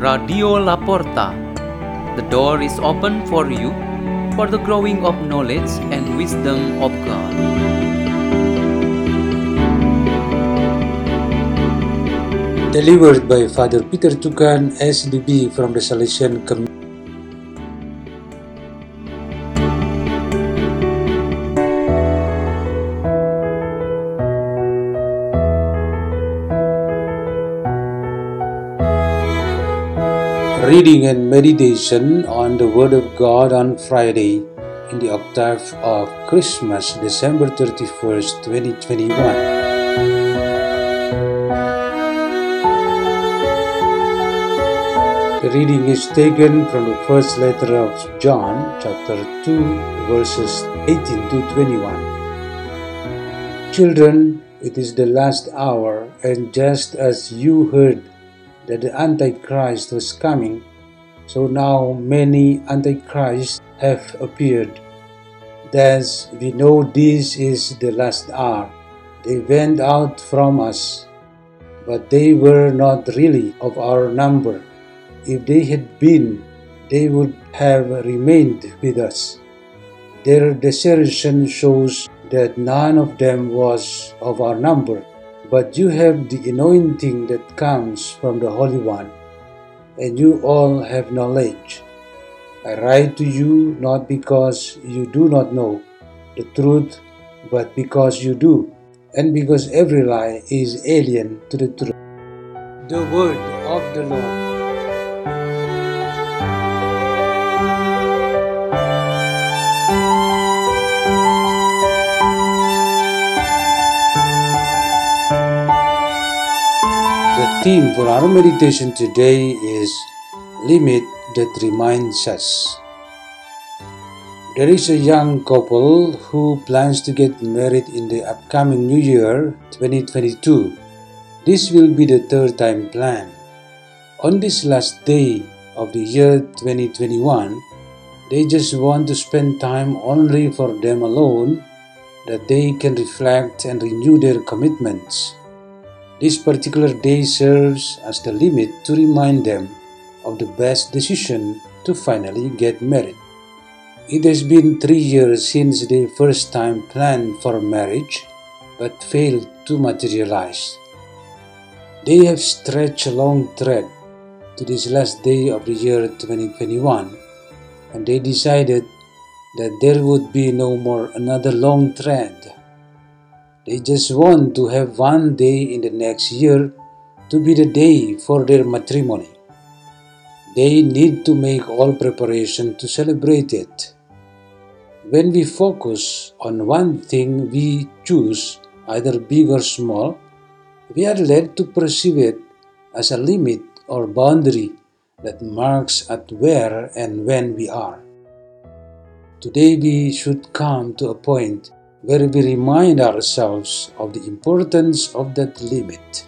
Radio La Porta. The door is open for you for the growing of knowledge and wisdom of God. Delivered by Father Peter Tukan, SBB from the Salesian Community. Reading and meditation on the Word of God on Friday in the octave of Christmas, December 31st, 2021. The reading is taken from the first letter of John, chapter 2, verses 18 to 21. Children, it is the last hour, and just as you heard that the Antichrist was coming, so now many Antichrists have appeared. Thus, we know this is the last hour. They went out from us, but they were not really of our number. If they had been, they would have remained with us. Their desertion shows that none of them was of our number. But you have the anointing that comes from the Holy One, and you all have knowledge. I write to you not because you do not know the truth, but because you do, and because every lie is alien to the truth. The Word of the Lord. Theme for our meditation today is Limit that Reminds Us. There is a young couple who plans to get married in the upcoming New Year 2022. This will be the third time plan. On this last day of the year 2021, they just want to spend time only for them alone that they can reflect and renew their commitments. This particular day serves as the limit to remind them of the best decision to finally get married. It has been three years since they first time planned for marriage but failed to materialize. They have stretched a long thread to this last day of the year 2021 and they decided that there would be no more another long thread. They just want to have one day in the next year to be the day for their matrimony. They need to make all preparation to celebrate it. When we focus on one thing we choose, either big or small, we are led to perceive it as a limit or boundary that marks at where and when we are. Today we should come to a point where we remind ourselves of the importance of that limit.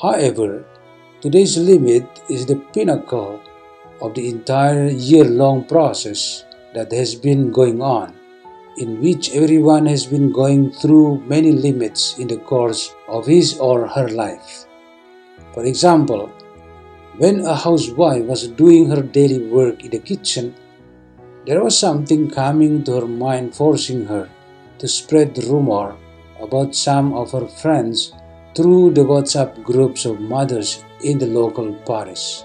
However, today's limit is the pinnacle of the entire year long process that has been going on, in which everyone has been going through many limits in the course of his or her life. For example, when a housewife was doing her daily work in the kitchen, there was something coming to her mind forcing her to spread rumor about some of her friends through the WhatsApp groups of mothers in the local parish.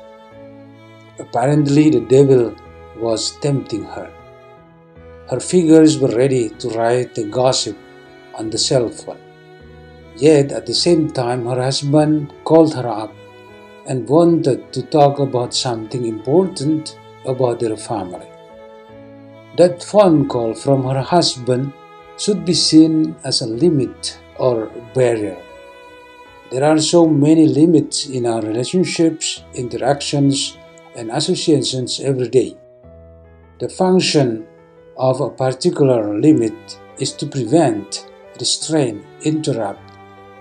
Apparently, the devil was tempting her. Her fingers were ready to write the gossip on the cell phone. Yet, at the same time, her husband called her up and wanted to talk about something important about their family. That phone call from her husband should be seen as a limit or barrier. There are so many limits in our relationships, interactions, and associations every day. The function of a particular limit is to prevent, restrain, interrupt,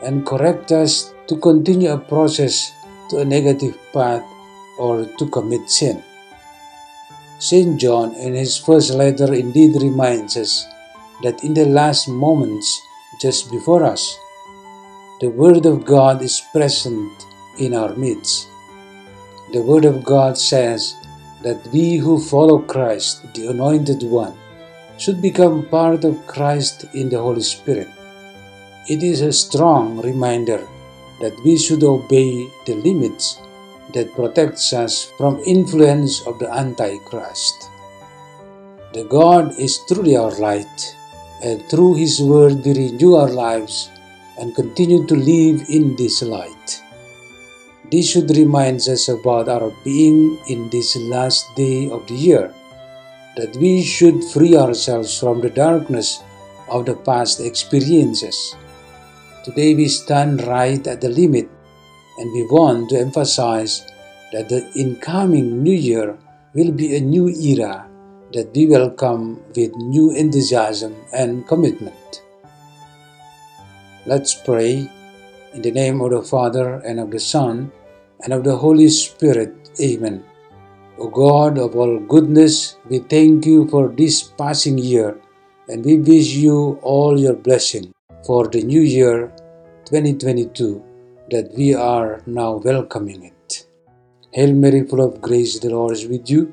and correct us to continue a process to a negative path or to commit sin. St. John, in his first letter, indeed reminds us that in the last moments just before us, the Word of God is present in our midst. The Word of God says that we who follow Christ, the Anointed One, should become part of Christ in the Holy Spirit. It is a strong reminder that we should obey the limits that protects us from influence of the antichrist. The God is truly our light, and through his word we renew our lives and continue to live in this light. This should remind us about our being in this last day of the year, that we should free ourselves from the darkness of the past experiences. Today we stand right at the limit and we want to emphasize that the incoming new year will be a new era that we welcome with new enthusiasm and commitment. Let's pray in the name of the Father and of the Son and of the Holy Spirit. Amen. O God of all goodness, we thank you for this passing year and we wish you all your blessing for the new year 2022 that we are now welcoming it. Hail Mary, full of grace, the Lord is with you.